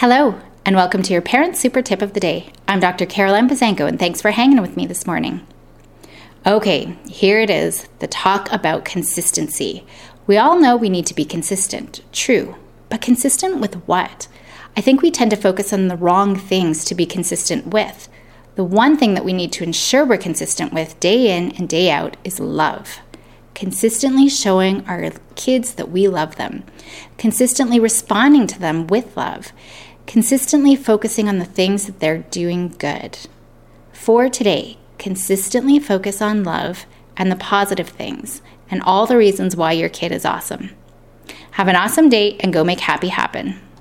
Hello, and welcome to your Parent Super Tip of the Day. I'm Dr. Caroline Buzanko, and thanks for hanging with me this morning. Okay, here it is the talk about consistency. We all know we need to be consistent, true, but consistent with what? I think we tend to focus on the wrong things to be consistent with. The one thing that we need to ensure we're consistent with day in and day out is love consistently showing our kids that we love them, consistently responding to them with love, consistently focusing on the things that they're doing good. For today, consistently focus on love and the positive things and all the reasons why your kid is awesome. Have an awesome day and go make happy happen.